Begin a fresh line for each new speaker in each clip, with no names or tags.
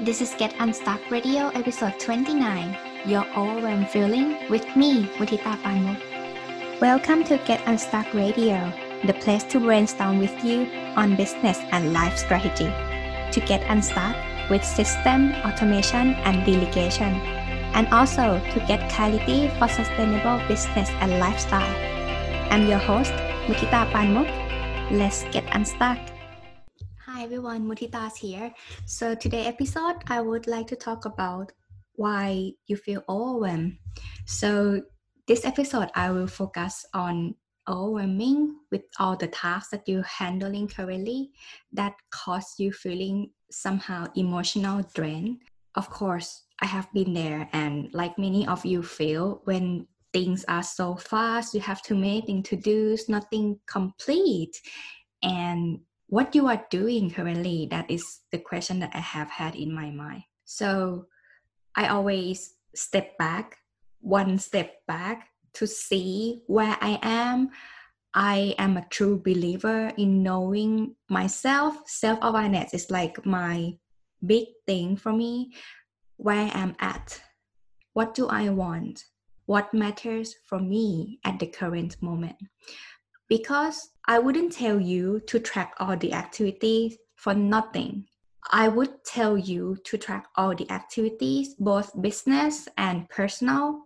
This is Get Unstuck Radio episode 29 Your Overwhelmed Feeling with me, Mutita Panmuk. Welcome to Get Unstuck Radio, the place to brainstorm with you on business and life strategy. To get unstuck with system, automation, and delegation. And also to get clarity for sustainable business and lifestyle. I'm your host, Mutita Panmuk. Let's get unstuck. Everyone, Mutita's here. So today episode, I would like to talk about why you feel overwhelmed. So this episode, I will focus on overwhelming with all the tasks that you're handling currently that cause you feeling somehow emotional drain. Of course, I have been there and like many of you feel when things are so fast, you have too many things to do, nothing complete. And what you are doing currently, that is the question that I have had in my mind. So I always step back, one step back to see where I am. I am a true believer in knowing myself. Self awareness is like my big thing for me. Where I'm at. What do I want? What matters for me at the current moment? Because I wouldn't tell you to track all the activities for nothing. I would tell you to track all the activities, both business and personal,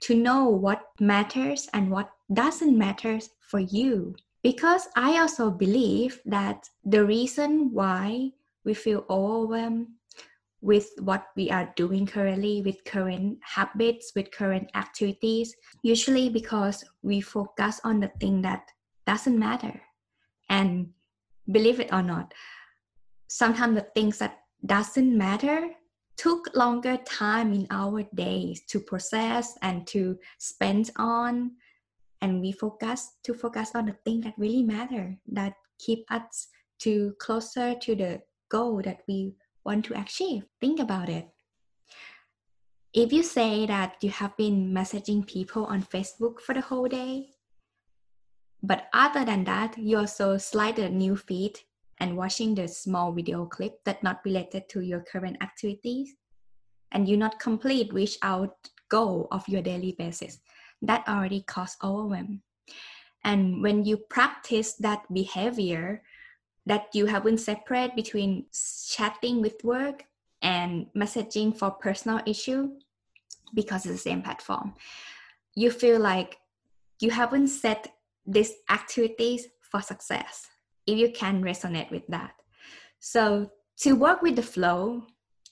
to know what matters and what doesn't matter for you. Because I also believe that the reason why we feel overwhelmed with what we are doing currently, with current habits, with current activities, usually because we focus on the thing that doesn't matter. And believe it or not, sometimes the things that doesn't matter took longer time in our days to process and to spend on and we focus to focus on the thing that really matter that keep us to closer to the goal that we want to achieve think about it. If you say that you have been messaging people on facebook for the whole day but other than that, you also slide the new feed and watching the small video clip that not related to your current activities and you not complete reach out goal of your daily basis that already cause overwhelm. And when you practice that behavior that you haven't separate between chatting with work and messaging for personal issue because it's the same platform. You feel like you haven't set these activities for success if you can resonate with that. So to work with the flow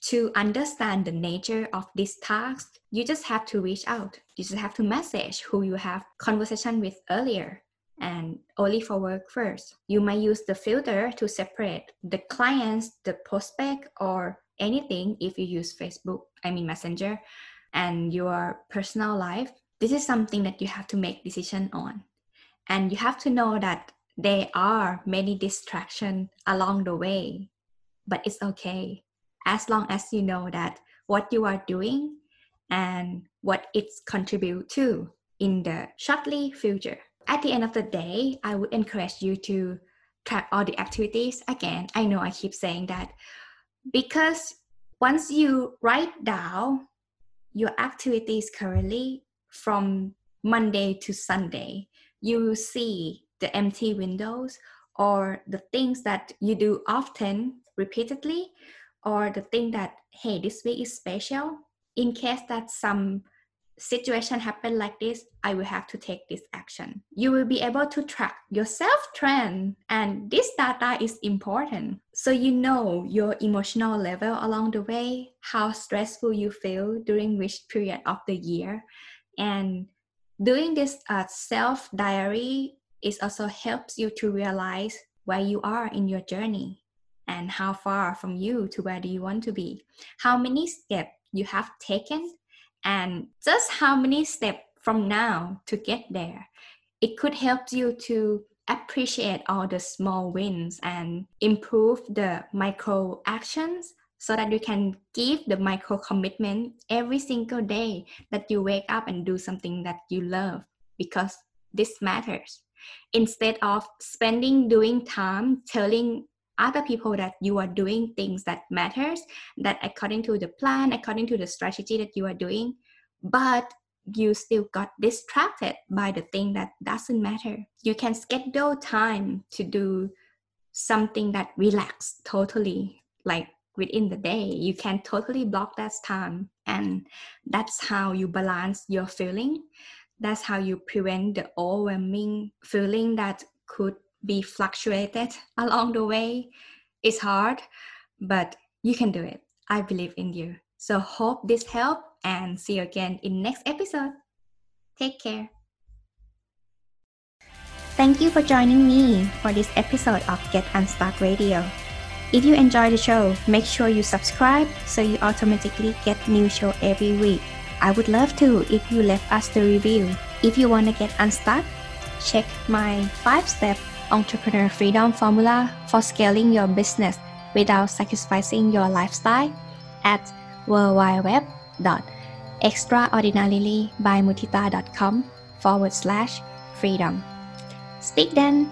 to understand the nature of this task you just have to reach out. You just have to message who you have conversation with earlier and only for work first. You might use the filter to separate the clients the prospect or anything if you use facebook i mean messenger and your personal life. This is something that you have to make decision on. And you have to know that there are many distractions along the way but it's okay. As long as you know that what you are doing and what it's contribute to in the shortly future at the end of the day i would encourage you to track all the activities. Again i know i keep saying that because once you write down your activities currently from monday to sunday you will see the empty windows or the things that you do often repeatedly or the thing that hey this week is special in case that some situation happen like this i will have to take this action. You will be able to track your self trend and this data is important. So you know your emotional level along the way how stressful you feel during which period of the year. And doing this uh, self diary is also helps you to realize where you are in your journey and how far from you to where do you want to be. How many steps you have taken and just how many steps from now to get there it could help you to appreciate all the small wins and improve the micro actions so that you can give the micro commitment every single day that you wake up and do something that you love because this matters. Instead of spending doing time telling other people that you are doing things that matters that according to the plan according to the strategy that you are doing but you still got distracted by the thing that doesn't matter. You can schedule time to do something that relax totally like within the day you can totally block that time and that's how you balance your feeling. That's how you prevent the overwhelming feeling that could be fluctuated along the way. It's hard, but you can do it. I believe in you. So hope this helped and see you again in next episode. Take care. Thank you for joining me for this episode of Get Unstuck Radio. If you enjoy the show, make sure you subscribe so you automatically get new show every week. I would love to if you left us the review. If you want to get unstuck, check my 5-step entrepreneur freedom formula for scaling your business without sacrificing your lifestyle at worldwideweb.extraordinarylybymudita.com forward slash freedom. Speak then.